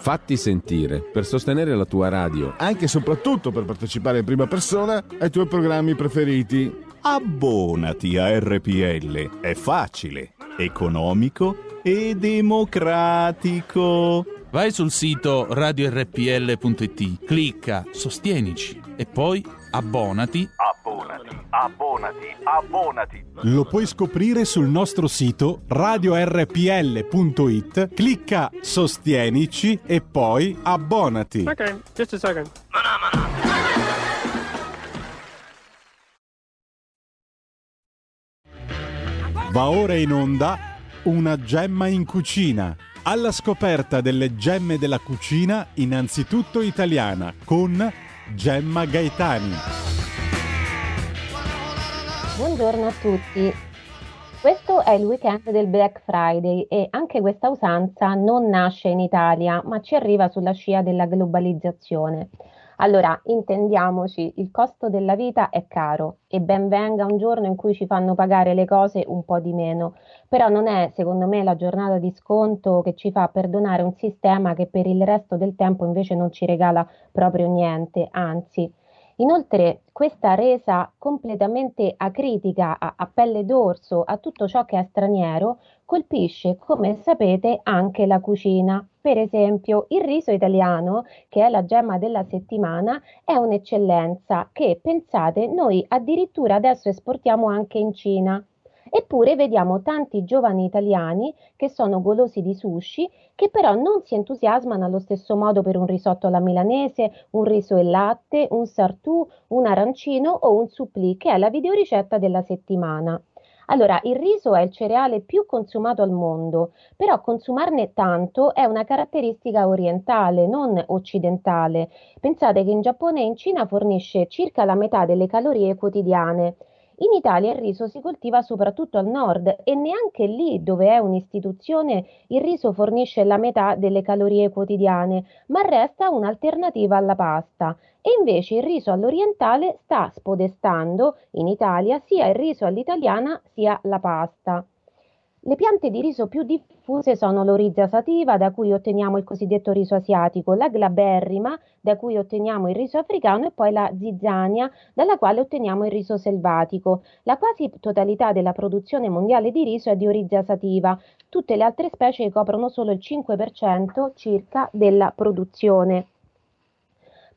Fatti sentire per sostenere la tua radio. Anche e soprattutto per partecipare in prima persona ai tuoi programmi preferiti. Abbonati a RPL. È facile, economico e democratico. Vai sul sito radiorpl.it, clicca Sostienici e poi abbonati. Abbonati, abbonati, abbonati. Lo puoi scoprire sul nostro sito radiorpl.it, clicca Sostienici e poi abbonati. Ok, just a second. Va ora in onda una gemma in cucina. Alla scoperta delle gemme della cucina, innanzitutto italiana, con Gemma Gaetani. Buongiorno a tutti. Questo è il weekend del Black Friday e anche questa usanza non nasce in Italia, ma ci arriva sulla scia della globalizzazione. Allora, intendiamoci, il costo della vita è caro e ben venga un giorno in cui ci fanno pagare le cose un po' di meno, però non è, secondo me, la giornata di sconto che ci fa perdonare un sistema che per il resto del tempo invece non ci regala proprio niente, anzi. Inoltre, questa resa completamente acritica, a, a pelle d'orso, a tutto ciò che è straniero, colpisce, come sapete, anche la cucina. Per esempio, il riso italiano, che è la gemma della settimana, è un'eccellenza che, pensate, noi addirittura adesso esportiamo anche in Cina. Eppure vediamo tanti giovani italiani che sono golosi di sushi, che però non si entusiasmano allo stesso modo per un risotto alla milanese, un riso e latte, un sartù, un arancino o un supplì, che è la videoricetta della settimana. Allora, il riso è il cereale più consumato al mondo, però consumarne tanto è una caratteristica orientale, non occidentale. Pensate che in Giappone e in Cina fornisce circa la metà delle calorie quotidiane. In Italia il riso si coltiva soprattutto al nord e neanche lì dove è un'istituzione il riso fornisce la metà delle calorie quotidiane, ma resta un'alternativa alla pasta. E invece il riso all'orientale sta spodestando in Italia sia il riso all'italiana sia la pasta. Le piante di riso più diffuse sono l'orizia sativa, da cui otteniamo il cosiddetto riso asiatico, la glaberrima, da cui otteniamo il riso africano, e poi la zizzania, dalla quale otteniamo il riso selvatico. La quasi totalità della produzione mondiale di riso è di orizia sativa, tutte le altre specie coprono solo il 5% circa della produzione.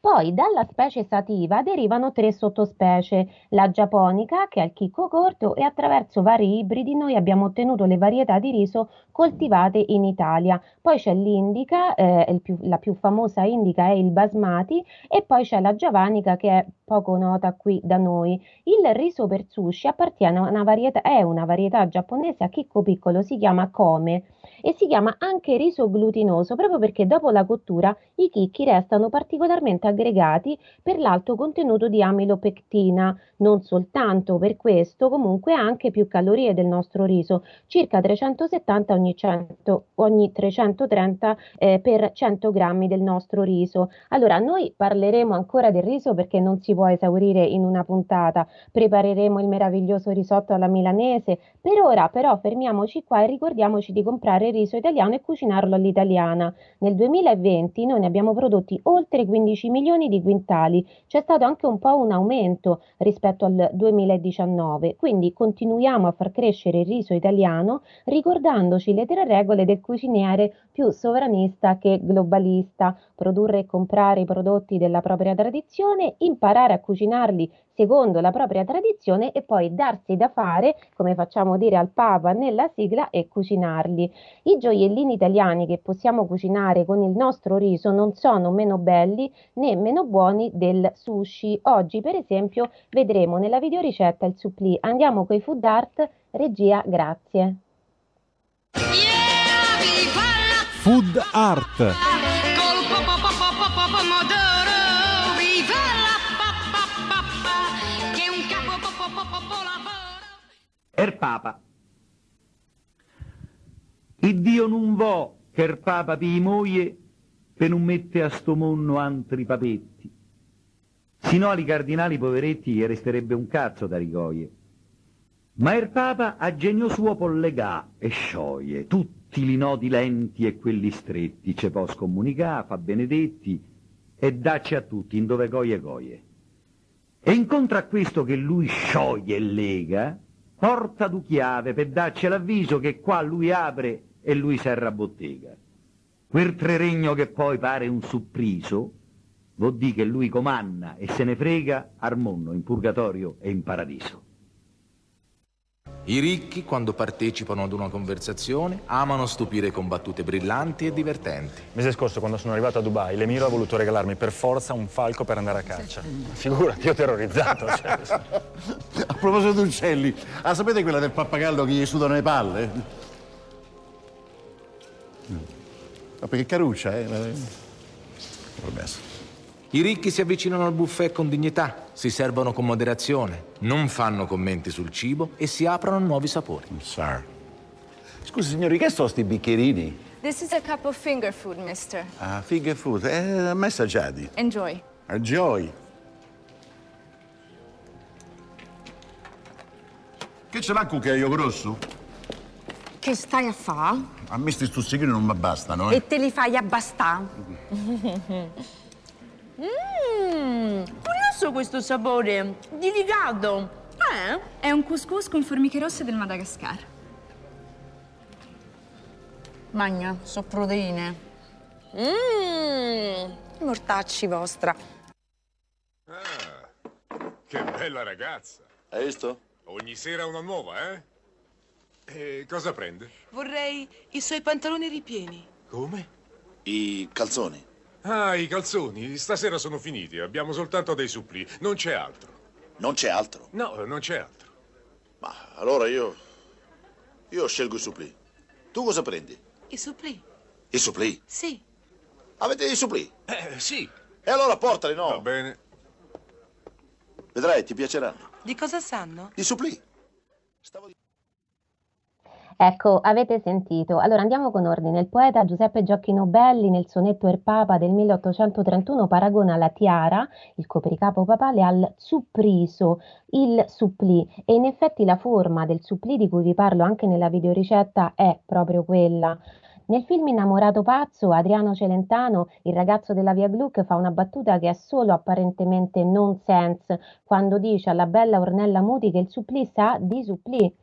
Poi dalla specie sativa derivano tre sottospecie, la giapponica che ha il chicco corto e attraverso vari ibridi noi abbiamo ottenuto le varietà di riso coltivate in Italia. Poi c'è l'indica, eh, più, la più famosa indica è il basmati e poi c'è la giavanica che è poco nota qui da noi. Il riso per sushi appartiene a una varietà, è una varietà giapponese a chicco piccolo, si chiama kome e si chiama anche riso glutinoso proprio perché dopo la cottura i chicchi restano particolarmente aggregati per l'alto contenuto di amilopectina. Non soltanto per questo, comunque anche più calorie del nostro riso, circa 370 ogni, 100, ogni 330 eh, per 100 grammi del nostro riso. Allora, noi parleremo ancora del riso perché non si può esaurire in una puntata. Prepareremo il meraviglioso risotto alla milanese. Per ora, però, fermiamoci qua e ricordiamoci di comprare riso italiano e cucinarlo all'italiana. Nel 2020 noi ne abbiamo prodotti oltre 15 milioni di quintali. C'è stato anche un po' un aumento rispetto al 2019, quindi continuiamo a far crescere il riso italiano ricordandoci le tre regole del cuciniere più sovranista che globalista, produrre e comprare i prodotti della propria tradizione, imparare a cucinarli secondo la propria tradizione e poi darsi da fare, come facciamo dire al Papa nella sigla, e cucinarli. I gioiellini italiani che possiamo cucinare con il nostro riso non sono meno belli né meno buoni del sushi. Oggi, per esempio, vedremo nella videoricetta il supplì. Andiamo coi food art. Regia, grazie. Food Art. Er Papa. Il Dio non vo che il Papa pi moglie per non mettere a sto monno altri papetti. Sino ai cardinali poveretti gli resterebbe un cazzo da rigoie. Ma il Papa a genio suo pollegà e scioglie tutti i nodi lenti e quelli stretti, ce può scomunicare, fa benedetti e dacci a tutti in dove goie goie. E incontra a questo che lui scioglie e lega, porta du chiave per darci l'avviso che qua lui apre e lui serra bottega. Quel treregno che poi pare un suppriso, vuol dire che lui comanna e se ne frega al mondo, in purgatorio e in paradiso. I ricchi, quando partecipano ad una conversazione, amano stupire con battute brillanti e divertenti. Il mese scorso, quando sono arrivato a Dubai, l'Emiro ha voluto regalarmi per forza un falco per andare a caccia. Figurati, io terrorizzato. Cioè. A proposito di uccelli, ah, sapete quella del pappagallo che gli sudano le palle? Ma perché caruccia, eh? Essere. I ricchi si avvicinano al buffet con dignità, si servono con moderazione, non fanno commenti sul cibo e si aprono a nuovi sapori. Sir. Scusi, signori, che sono sti bicchierini? This is a cup of finger food, mister. Ah, figa food. Eh, a me assaggiati. Enjoy. Enjoy. Che ce l'ha un cucchiaio grosso? Che stai a fa? A me sti stuzzichini non mi bastano, eh. E te li fai abbastare? Mmm, curioso questo sapore, delicato. Eh? È un couscous con formiche rosse del Madagascar. Magna, so proteine. Mmm, mortacci vostra. Ah, che bella ragazza. Hai visto? Ogni sera una nuova, eh? E cosa prende? Vorrei i suoi pantaloni ripieni. Come? I calzoni. Ah, i calzoni. Stasera sono finiti. Abbiamo soltanto dei suppli. Non c'è altro. Non c'è altro? No, non c'è altro. Ma allora io... Io scelgo i suppli. Tu cosa prendi? I suppli? I suppli? Sì. Avete i suppli? Eh, sì. E allora portali, no? Va bene. Vedrai, ti piaceranno. Di cosa sanno? Di suppli. Ecco, avete sentito. Allora andiamo con ordine. Il poeta Giuseppe Gioacchino Belli nel sonetto Er Papa del 1831 paragona la tiara, il copricapo papale, al suppriso, il supplì. E in effetti la forma del supplì di cui vi parlo anche nella videoricetta è proprio quella. Nel film Innamorato pazzo, Adriano Celentano, il ragazzo della via Gluck, fa una battuta che è solo apparentemente nonsense quando dice alla bella Ornella Muti che il supplì sa di supplì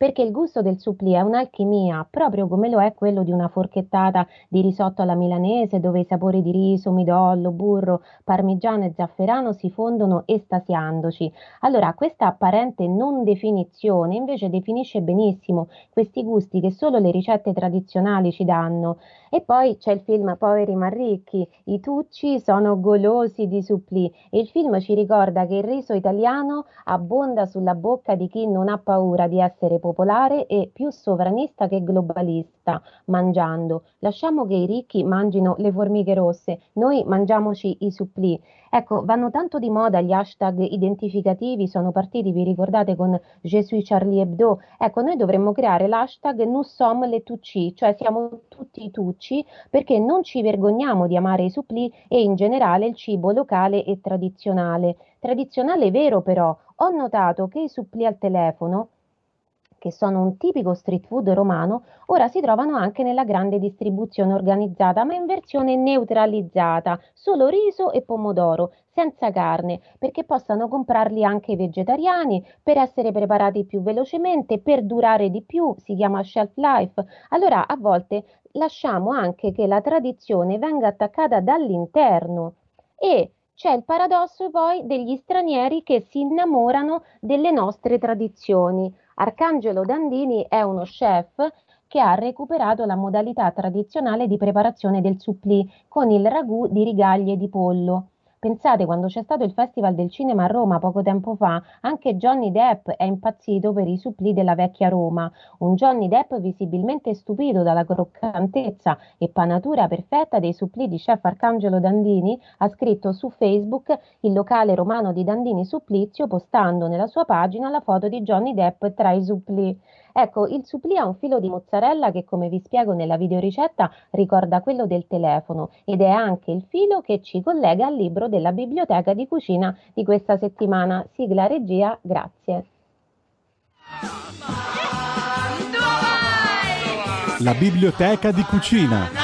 perché il gusto del supplì è un'alchimia, proprio come lo è quello di una forchettata di risotto alla milanese, dove i sapori di riso, midollo, burro, parmigiano e zafferano si fondono estasiandoci. Allora, questa apparente non definizione invece definisce benissimo questi gusti che solo le ricette tradizionali ci danno. E poi c'è il film Poveri ma ricchi, i tucci sono golosi di supplì e il film ci ricorda che il riso italiano abbonda sulla bocca di chi non ha paura di essere popolare e più sovranista che globalista, mangiando. Lasciamo che i ricchi mangino le formiche rosse, noi mangiamoci i supplì. Ecco, vanno tanto di moda gli hashtag identificativi, sono partiti, vi ricordate, con suis Charlie Hebdo. Ecco, noi dovremmo creare l'hashtag Nous sommes les tucci, cioè siamo tutti tucci, perché non ci vergogniamo di amare i supplì e in generale il cibo locale e tradizionale. Tradizionale vero però, ho notato che i supplì al telefono che sono un tipico street food romano, ora si trovano anche nella grande distribuzione organizzata, ma in versione neutralizzata, solo riso e pomodoro, senza carne, perché possano comprarli anche i vegetariani per essere preparati più velocemente, per durare di più, si chiama shelf life. Allora a volte lasciamo anche che la tradizione venga attaccata dall'interno e c'è il paradosso poi degli stranieri che si innamorano delle nostre tradizioni. Arcangelo Dandini è uno chef che ha recuperato la modalità tradizionale di preparazione del supplì con il ragù di rigaglie di pollo. Pensate, quando c'è stato il Festival del Cinema a Roma poco tempo fa, anche Johnny Depp è impazzito per i supplì della vecchia Roma. Un Johnny Depp visibilmente stupito dalla croccantezza e panatura perfetta dei supplì di chef Arcangelo Dandini ha scritto su Facebook il locale romano di Dandini Supplizio postando nella sua pagina la foto di Johnny Depp tra i supplì. Ecco, il supplì ha un filo di mozzarella che, come vi spiego nella videoricetta, ricorda quello del telefono ed è anche il filo che ci collega al libro della biblioteca di cucina di questa settimana. Sigla regia, grazie. La biblioteca di cucina.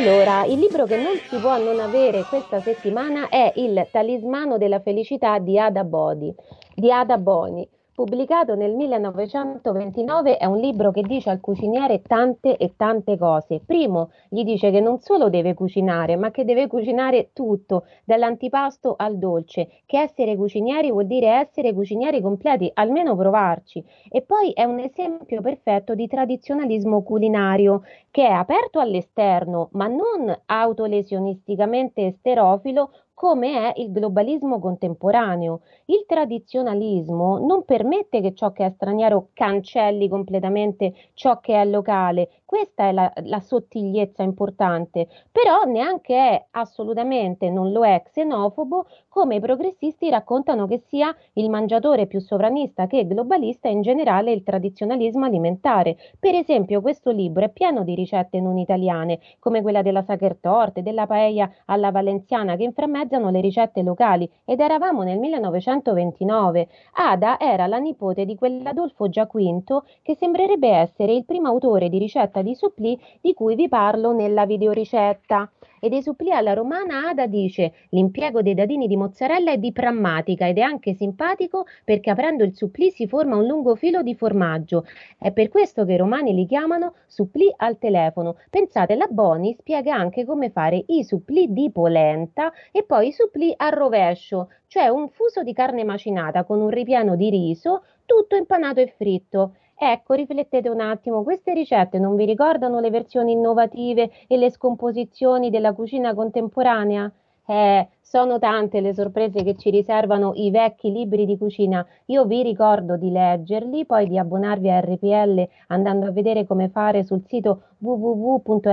Allora, il libro che non si può non avere questa settimana è Il talismano della felicità di Ada Bodi, di Ada Boni. Pubblicato nel 1929 è un libro che dice al cuciniere tante e tante cose. Primo, gli dice che non solo deve cucinare, ma che deve cucinare tutto, dall'antipasto al dolce, che essere cucinieri vuol dire essere cucinieri completi, almeno provarci. E poi è un esempio perfetto di tradizionalismo culinario, che è aperto all'esterno, ma non autolesionisticamente esterofilo come è il globalismo contemporaneo. Il tradizionalismo non permette che ciò che è straniero cancelli completamente ciò che è locale. Questa è la, la sottigliezza importante, però neanche è assolutamente, non lo è xenofobo, come i progressisti raccontano che sia il mangiatore più sovranista che globalista e in generale il tradizionalismo alimentare. Per esempio, questo libro è pieno di ricette non italiane, come quella della Sachertorte, della paella alla valenziana, che inframmezzano le ricette locali ed eravamo nel 1929. Ada era la nipote di quell'Adolfo Giaquinto che sembrerebbe essere il primo autore di ricetta di supplì di cui vi parlo nella videoricetta. E dei supplì alla romana Ada dice l'impiego dei dadini di mozzarella è di prammatica ed è anche simpatico perché aprendo il supplì si forma un lungo filo di formaggio. È per questo che i romani li chiamano supplì al telefono. Pensate, la Boni spiega anche come fare i supplì di polenta e poi i supplì a rovescio, cioè un fuso di carne macinata con un ripieno di riso, tutto impanato e fritto. Ecco, riflettete un attimo, queste ricette non vi ricordano le versioni innovative e le scomposizioni della cucina contemporanea? Eh, sono tante le sorprese che ci riservano i vecchi libri di cucina. Io vi ricordo di leggerli, poi di abbonarvi a RPL andando a vedere come fare sul sito www.rpl.it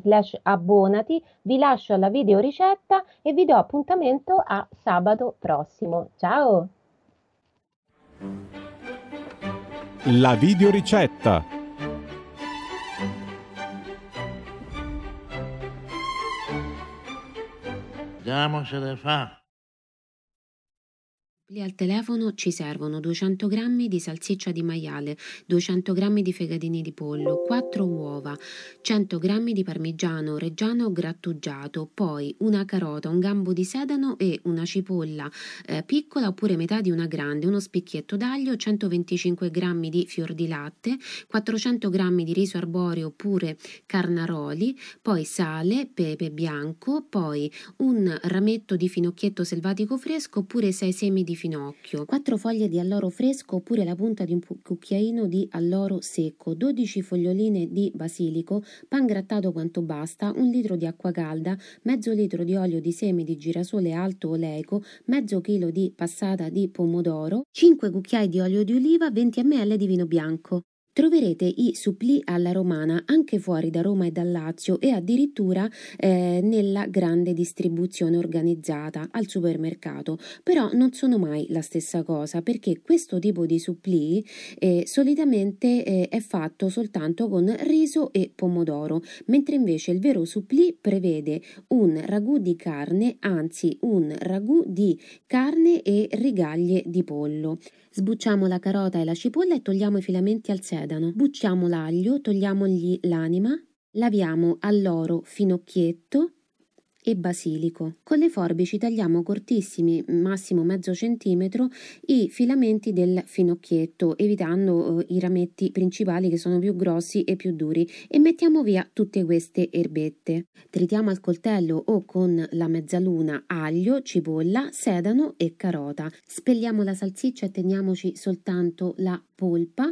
slash abbonati. Vi lascio alla video ricetta e vi do appuntamento a sabato prossimo. Ciao! La videoricetta. Vediamo se le fa. Lì al telefono ci servono 200 g di salsiccia di maiale, 200 g di fegatini di pollo, 4 uova, 100 g di parmigiano reggiano grattugiato, poi una carota, un gambo di sedano e una cipolla eh, piccola oppure metà di una grande, uno spicchietto d'aglio, 125 g di fior di latte, 400 g di riso arboreo oppure carnaroli, poi sale, pepe bianco, poi un rametto di finocchietto selvatico fresco oppure 6 semi di finocchio, 4 foglie di alloro fresco oppure la punta di un cucchiaino di alloro secco, 12 foglioline di basilico, pan grattato quanto basta, un litro di acqua calda, mezzo litro di olio di semi di girasole alto oleico, mezzo chilo di passata di pomodoro, 5 cucchiai di olio di oliva, 20 ml di vino bianco. Troverete i supplì alla romana anche fuori da Roma e dal Lazio e addirittura eh, nella grande distribuzione organizzata al supermercato, però non sono mai la stessa cosa perché questo tipo di supplì eh, solitamente eh, è fatto soltanto con riso e pomodoro, mentre invece il vero supplì prevede un ragù di carne, anzi un ragù di carne e rigaglie di pollo. Sbucciamo la carota e la cipolla e togliamo i filamenti al sedano. Bucciamo l'aglio, togliamogli l'anima, laviamo alloro finocchietto e basilico. Con le forbici tagliamo cortissimi, massimo mezzo centimetro, i filamenti del finocchietto, evitando eh, i rametti principali che sono più grossi e più duri e mettiamo via tutte queste erbette. Tritiamo al coltello o con la mezzaluna aglio, cipolla, sedano e carota. Spelliamo la salsiccia e teniamoci soltanto la polpa.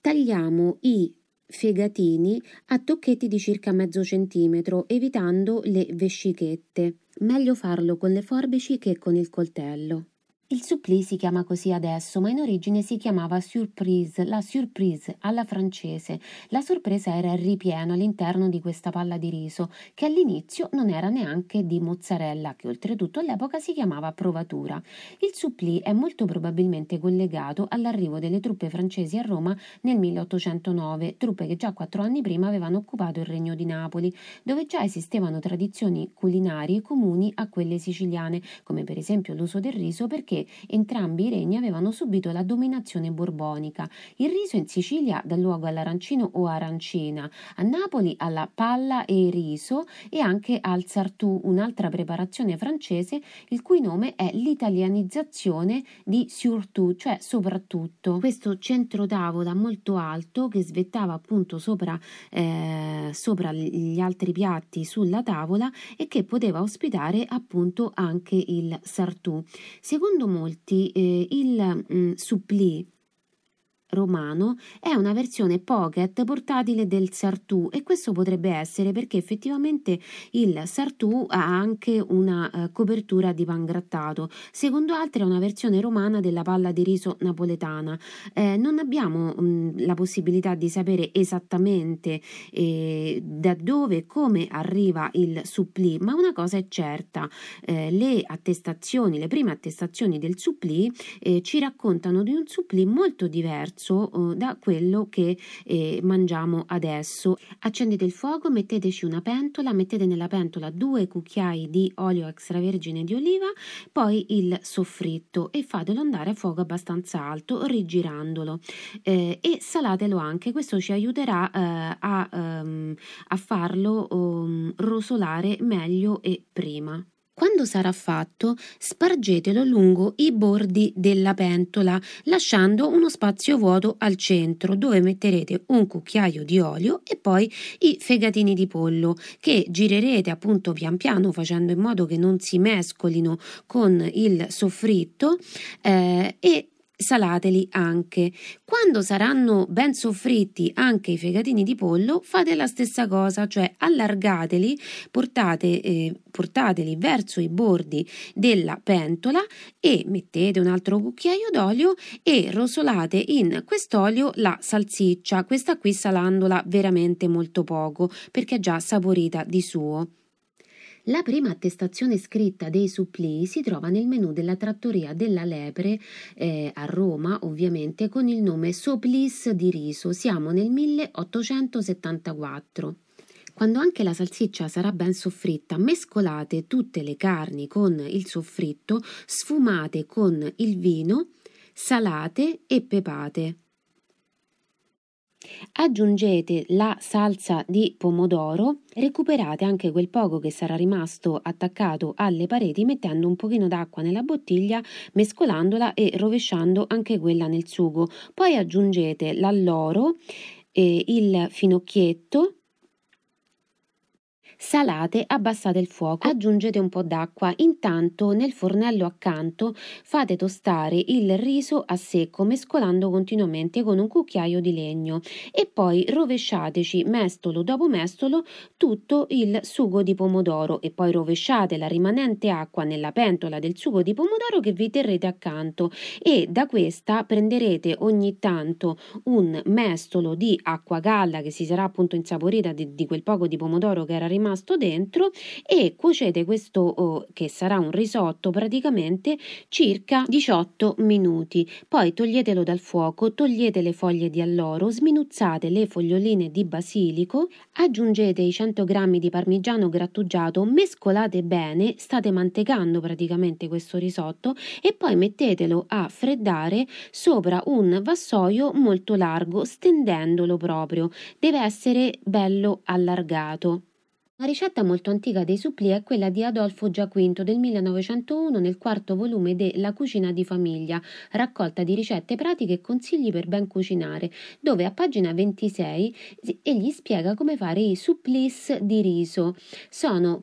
Tagliamo i fegatini a tocchetti di circa mezzo centimetro, evitando le vescichette. Meglio farlo con le forbici che con il coltello. Il supplì si chiama così adesso, ma in origine si chiamava surprise, la surprise alla francese. La sorpresa era il ripieno all'interno di questa palla di riso, che all'inizio non era neanche di mozzarella, che oltretutto all'epoca si chiamava provatura. Il supplì è molto probabilmente collegato all'arrivo delle truppe francesi a Roma nel 1809, truppe che già quattro anni prima avevano occupato il regno di Napoli, dove già esistevano tradizioni culinarie comuni a quelle siciliane, come per esempio l'uso del riso, perché perché entrambi i regni avevano subito la dominazione borbonica. Il riso in Sicilia dà luogo all'arancino o arancina, a Napoli alla palla e riso e anche al sartù, un'altra preparazione francese il cui nome è l'italianizzazione di surtout, cioè soprattutto. Questo centro tavola molto alto che svettava appunto sopra, eh, sopra gli altri piatti sulla tavola e che poteva ospitare appunto anche il sartù. Secondo molti eh, il mm, suppli romano è una versione pocket portatile del Sartù e questo potrebbe essere perché effettivamente il Sartù ha anche una uh, copertura di pangrattato. Secondo altri è una versione romana della palla di riso napoletana. Eh, non abbiamo mh, la possibilità di sapere esattamente eh, da dove e come arriva il supplì, ma una cosa è certa, eh, le attestazioni, le prime attestazioni del supplì eh, ci raccontano di un supplì molto diverso diverso uh, da quello che eh, mangiamo adesso. Accendete il fuoco, metteteci una pentola, mettete nella pentola due cucchiai di olio extravergine di oliva, poi il soffritto e fatelo andare a fuoco abbastanza alto, rigirandolo eh, e salatelo anche. Questo ci aiuterà eh, a, um, a, farlo um, rosolare meglio e prima. Quando sarà fatto, spargetelo lungo i bordi della pentola, lasciando uno spazio vuoto al centro, dove metterete un cucchiaio di olio e poi i fegatini di pollo, che girerete appunto pian piano facendo in modo che non si mescolino con il soffritto eh, e salateli anche. Quando saranno ben soffritti anche i fegatini di pollo, fate la stessa cosa, cioè allargateli, portate, eh, portateli verso i bordi della pentola e mettete un altro cucchiaio d'olio e rosolate in quest'olio la salsiccia, questa qui salandola veramente molto poco perché è già saporita di suo. La prima attestazione scritta dei supplì si trova nel menù della trattoria della Lepre eh, a Roma, ovviamente, con il nome Soplis di riso. Siamo nel 1874. Quando anche la salsiccia sarà ben soffritta, mescolate tutte le carni con il soffritto, sfumate con il vino, salate e pepate. Aggiungete la salsa di pomodoro, recuperate anche quel poco che sarà rimasto attaccato alle pareti mettendo un pochino d'acqua nella bottiglia, mescolandola e rovesciando anche quella nel sugo. Poi aggiungete l'alloro, eh, il finocchietto, salate, abbassate il fuoco, aggiungete un po' d'acqua. Intanto nel fornello accanto fate tostare il riso a secco mescolando continuamente con un cucchiaio di legno. E poi rovesciateci mestolo dopo mestolo tutto il sugo di pomodoro. E poi rovesciate la rimanente acqua nella pentola del sugo di pomodoro che vi terrete accanto. E da questa prenderete ogni tanto un mestolo di acqua galla che si sarà appunto insaporita di, di quel poco di pomodoro che era rimasto rimasto dentro e cuocete questo oh, che sarà un risotto praticamente circa 18 minuti. Poi toglietelo dal fuoco, togliete le foglie di alloro, sminuzzate le foglioline di basilico, aggiungete i 100 g di parmigiano grattugiato, mescolate bene, state mantecando praticamente questo risotto e poi mettetelo a freddare sopra un vassoio molto largo, stendendolo proprio. Deve essere bello allargato. Una ricetta molto antica dei supplì è quella di Adolfo Giaquinto del 1901 nel quarto volume de La cucina di famiglia, raccolta di ricette pratiche e consigli per ben cucinare, dove a pagina 26 egli spiega come fare i supplis di riso. Sono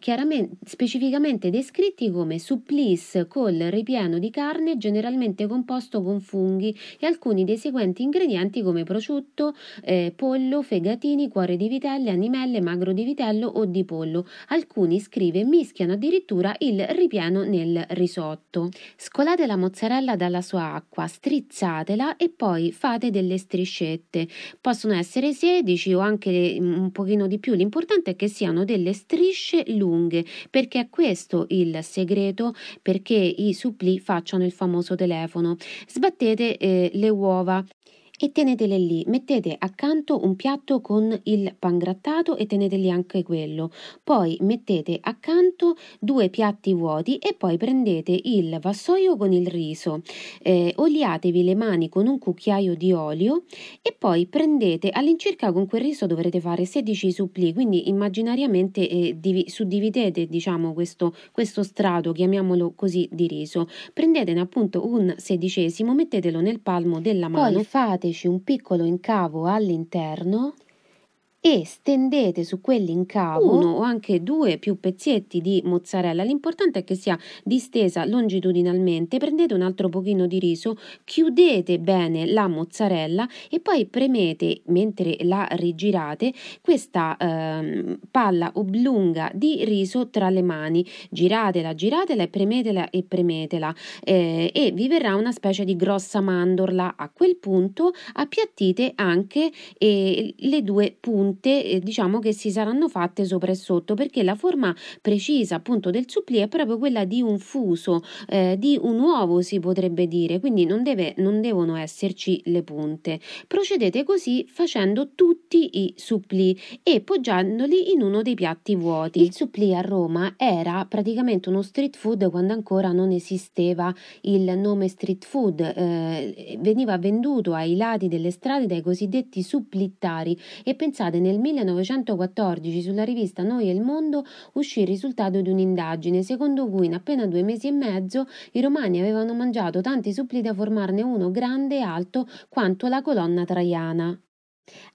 specificamente descritti come supplis col ripieno di carne generalmente composto con funghi e alcuni dei seguenti ingredienti come prosciutto, eh, pollo, fegatini, cuore di vitello, animelle, magro di vitello o di pollo. Alcuni, scrive, mischiano addirittura il ripieno nel risotto. Scolate la mozzarella dalla sua acqua, strizzatela e poi fate delle striscette. Possono essere 16 o anche un pochino di più. L'importante è che siano delle strisce lunghe, perché è questo il segreto perché i supplì facciano il famoso telefono. Sbattete eh, le uova e tenetele lì. Mettete accanto un piatto con il pangrattato e tenete lì anche quello. Poi mettete accanto due piatti vuoti e poi prendete il vassoio con il riso. Eh, oliatevi le mani con un cucchiaio di olio e poi prendete all'incirca con quel riso dovrete fare 16 suppli, quindi immaginariamente eh, divi- suddividete diciamo questo, questo strato, chiamiamolo così, di riso. Prendetene appunto un sedicesimo, mettetelo nel palmo della mano, poi fateci un piccolo incavo all'interno e stendete su quell'incavo uno o anche due più pezzetti di mozzarella. L'importante è che sia distesa longitudinalmente. Prendete un altro pochino di riso, chiudete bene la mozzarella e poi premete mentre la rigirate questa eh, palla oblunga di riso tra le mani. Giratela, giratela e premetela e premetela eh, e vi verrà una specie di grossa mandorla. A quel punto appiattite anche eh, le due punte punte eh, diciamo che si saranno fatte sopra e sotto perché la forma precisa appunto del supplì è proprio quella di un fuso, eh, di un uovo si potrebbe dire, quindi non, deve, non devono esserci le punte. Procedete così facendo tutti i supplì e poggiandoli in uno dei piatti vuoti. Il supplì a Roma era praticamente uno street food quando ancora non esisteva il nome street food, eh, veniva venduto ai lati delle strade dai cosiddetti supplittari e pensate nel 1914 sulla rivista Noi e il Mondo uscì il risultato di un'indagine secondo cui in appena due mesi e mezzo i romani avevano mangiato tanti suppli da formarne uno grande e alto quanto la colonna traiana.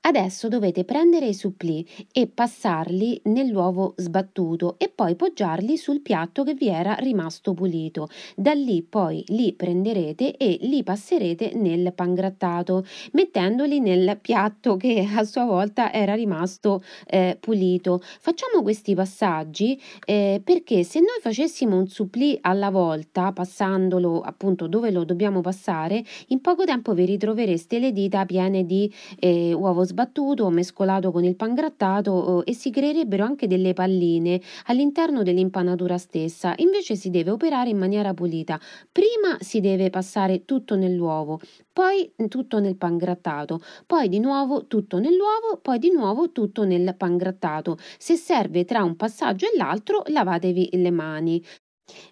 Adesso dovete prendere i supplì e passarli nell'uovo sbattuto e poi poggiarli sul piatto che vi era rimasto pulito. Da lì poi li prenderete e li passerete nel pangrattato, mettendoli nel piatto che a sua volta era rimasto eh, pulito. Facciamo questi passaggi eh, perché se noi facessimo un supplì alla volta, passandolo appunto dove lo dobbiamo passare, in poco tempo vi ritrovereste le dita piene di eh, uovo sbattuto mescolato con il pangrattato e si creerebbero anche delle palline all'interno dell'impanatura stessa. Invece si deve operare in maniera pulita. Prima si deve passare tutto nell'uovo, poi tutto nel pangrattato, poi di nuovo tutto nell'uovo, poi di nuovo tutto nel pangrattato. Se serve tra un passaggio e l'altro, lavatevi le mani.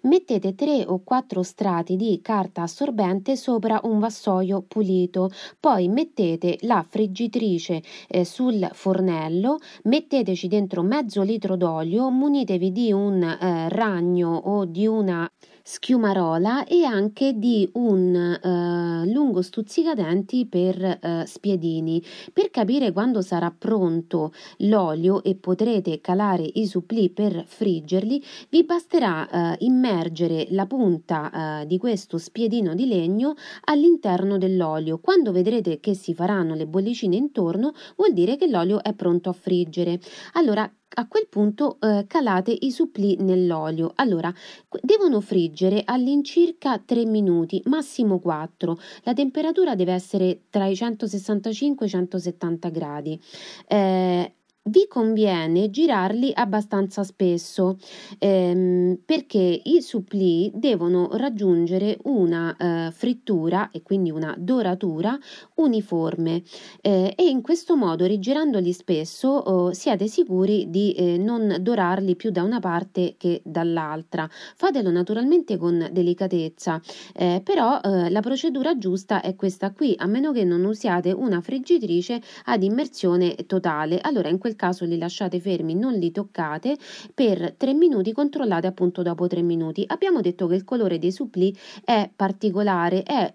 Mettete 3 o 4 strati di carta assorbente sopra un vassoio pulito, poi mettete la friggitrice eh, sul fornello, metteteci dentro mezzo litro d'olio, munitevi di un eh, ragno o di una schiumarola e anche di un eh, lungo stuzzicadenti per eh, spiedini. Per capire quando sarà pronto l'olio e potrete calare i supplì per friggerli, vi basterà eh, immergere la punta di questo spiedino di legno all'interno dell'olio. Quando vedrete che si faranno le bollicine intorno, vuol dire che l'olio è pronto a friggere. Allora a quel punto eh, calate i supplì nell'olio. Allora, devono friggere all'incirca 3 minuti, massimo 4. La temperatura deve essere tra i 165 e i 170 gradi. Eh, vi conviene girarli abbastanza spesso ehm, perché i supplì devono raggiungere una eh, frittura e quindi una doratura uniforme eh, e in questo modo rigirandoli spesso oh, siete sicuri di eh, non dorarli più da una parte che dall'altra. Fatelo naturalmente con delicatezza, eh, però eh, la procedura giusta è questa qui, a meno che non usiate una friggitrice ad immersione totale. Allora in quel caso li lasciate fermi, non li toccate per 3 minuti, controllate appunto dopo 3 minuti. Abbiamo detto che il colore dei supplì è particolare, è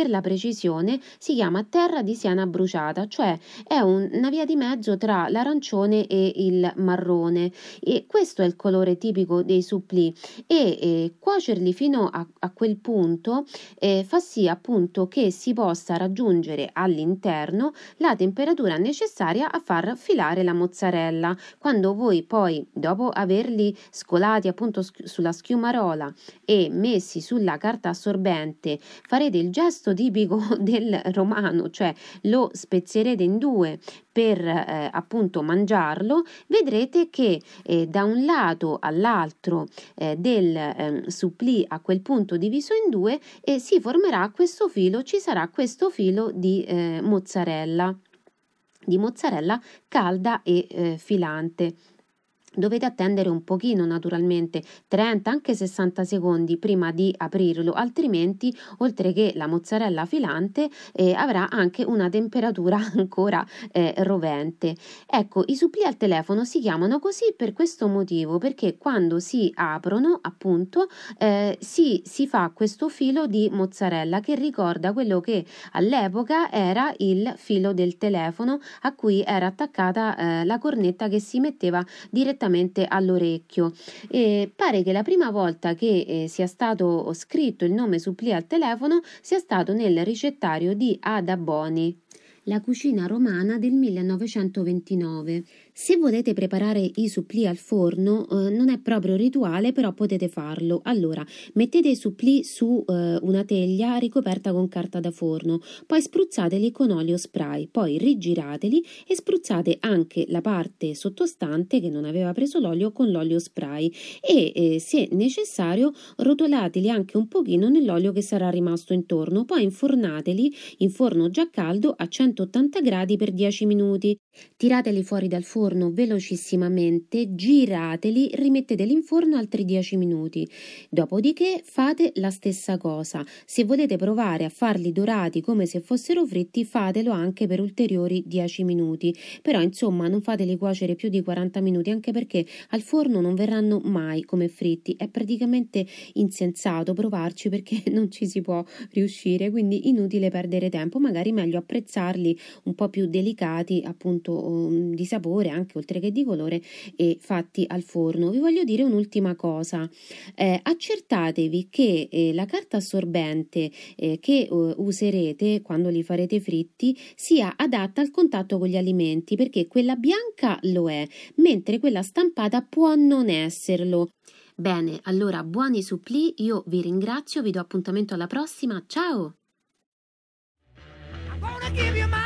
per la precisione si chiama terra di siena bruciata, cioè è un, una via di mezzo tra l'arancione e il marrone e questo è il colore tipico dei supplì e eh, cuocerli fino a, a quel punto eh, fa sì appunto che si possa raggiungere all'interno la temperatura necessaria a far filare la mozzarella. Quando voi poi dopo averli scolati appunto sulla schiumarola e messi sulla carta assorbente farete il gesto gesto tipico del romano, cioè lo spezzerete in due per eh, appunto mangiarlo, vedrete che eh, da un lato all'altro eh, del ehm, supplì a quel punto diviso in due eh, si formerà questo filo, ci sarà questo filo di eh, mozzarella di mozzarella calda e eh, filante. Dovete attendere un pochino naturalmente, 30 anche 60 secondi prima di aprirlo, altrimenti oltre che la mozzarella filante eh, avrà anche una temperatura ancora eh, rovente. Ecco, i supplì al telefono si chiamano così per questo motivo, perché quando si aprono appunto eh, si, si fa questo filo di mozzarella che ricorda quello che all'epoca era il filo del telefono a cui era attaccata eh, la cornetta che si metteva direttamente direttamente all'orecchio. E pare che la prima volta che eh, sia stato scritto il nome supplì al telefono sia stato nel ricettario di Ada Boni. La cucina romana del 1929. Se volete preparare i supplì al forno, eh, non è proprio rituale, però potete farlo. Allora, mettete i supplì su eh, una teglia ricoperta con carta da forno, poi spruzzateli con olio spray, poi rigirateli e spruzzate anche la parte sottostante che non aveva preso l'olio con l'olio spray e eh, se necessario rotolateli anche un pochino nell'olio che sarà rimasto intorno, poi infornateli in forno già caldo a 180 gradi per 10 minuti. Tirateli fuori dal forno forno velocissimamente, girateli, rimetteteli in forno altri 10 minuti. Dopodiché fate la stessa cosa. Se volete provare a farli dorati come se fossero fritti, fatelo anche per ulteriori 10 minuti. Però insomma non fateli cuocere più di 40 minuti anche perché al forno non verranno mai come fritti. È praticamente insensato provarci perché non ci si può riuscire, quindi inutile perdere tempo, magari meglio apprezzarli un po' più delicati, appunto um, di sapore anche oltre che di colore e fatti al forno. Vi voglio dire un'ultima cosa, eh, accertatevi che eh, la carta assorbente eh, che eh, userete quando li farete fritti sia adatta al contatto con gli alimenti perché quella bianca lo è, mentre quella stampata può non esserlo. Bene, allora buoni supplì, io vi ringrazio, vi do appuntamento alla prossima, ciao!